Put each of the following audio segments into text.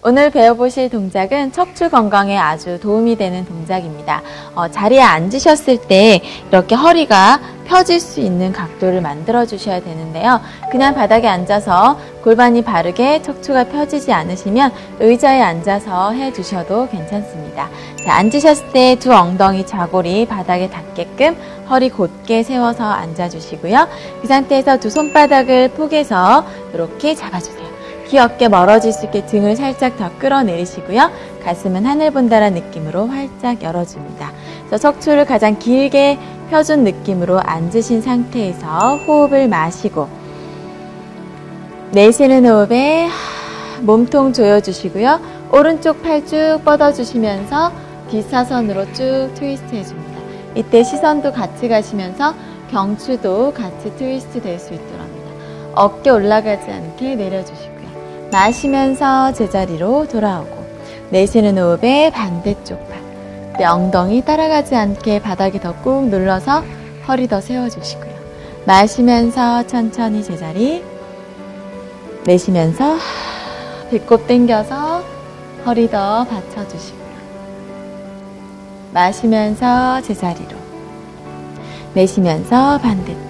오늘 배워보실 동작은 척추 건강에 아주 도움이 되는 동작입니다. 어, 자리에 앉으셨을 때 이렇게 허리가 펴질 수 있는 각도를 만들어 주셔야 되는데요. 그냥 바닥에 앉아서 골반이 바르게 척추가 펴지지 않으시면 의자에 앉아서 해 주셔도 괜찮습니다. 자, 앉으셨을 때 두 엉덩이 좌골이 바닥에 닿게끔 허리 곧게 세워서 앉아 주시고요. 그 상태에서 두 손바닥을 포개서 이렇게 잡아주세요. 귀 어깨 멀어질 수 있게 등을 살짝 더 끌어내리시고요. 가슴은 하늘 본다는 느낌으로 활짝 열어줍니다. 그래서 척추를 가장 길게 펴준 느낌으로 앉으신 상태에서 호흡을 마시고 내쉬는 호흡에 몸통 조여주시고요. 오른쪽 팔 쭉 뻗어주시면서 뒷사선으로 쭉 트위스트 해줍니다. 이때 시선도 같이 가시면서 경추도 같이 트위스트 될 수 있도록 합니다. 어깨 올라가지 않게 내려주시고요. 마시면서 제자리로 돌아오고 내쉬는 호흡에 반대쪽 팔 엉덩이 따라가지 않게 바닥에 더 꾹 눌러서 허리 더 세워주시고요. 마시면서 천천히 제자리 내쉬면서 배꼽 당겨서 허리 더 받쳐주시고요. 마시면서 제자리로 내쉬면서 반대쪽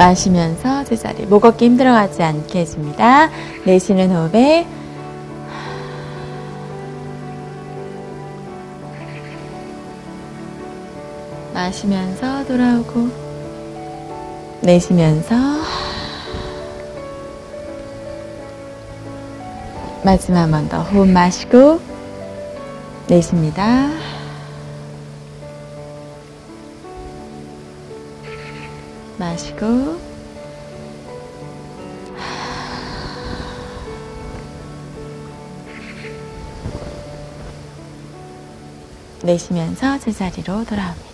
마시면서 제자리 목 어깨 힘들어가지 않게 해줍니다. 내쉬는 호흡에 마시면서 돌아오고 내쉬면서 마지막 한 번 더 호흡 마시고 내쉽니다. 마시고 내쉬면서 제자리로 돌아옵니다.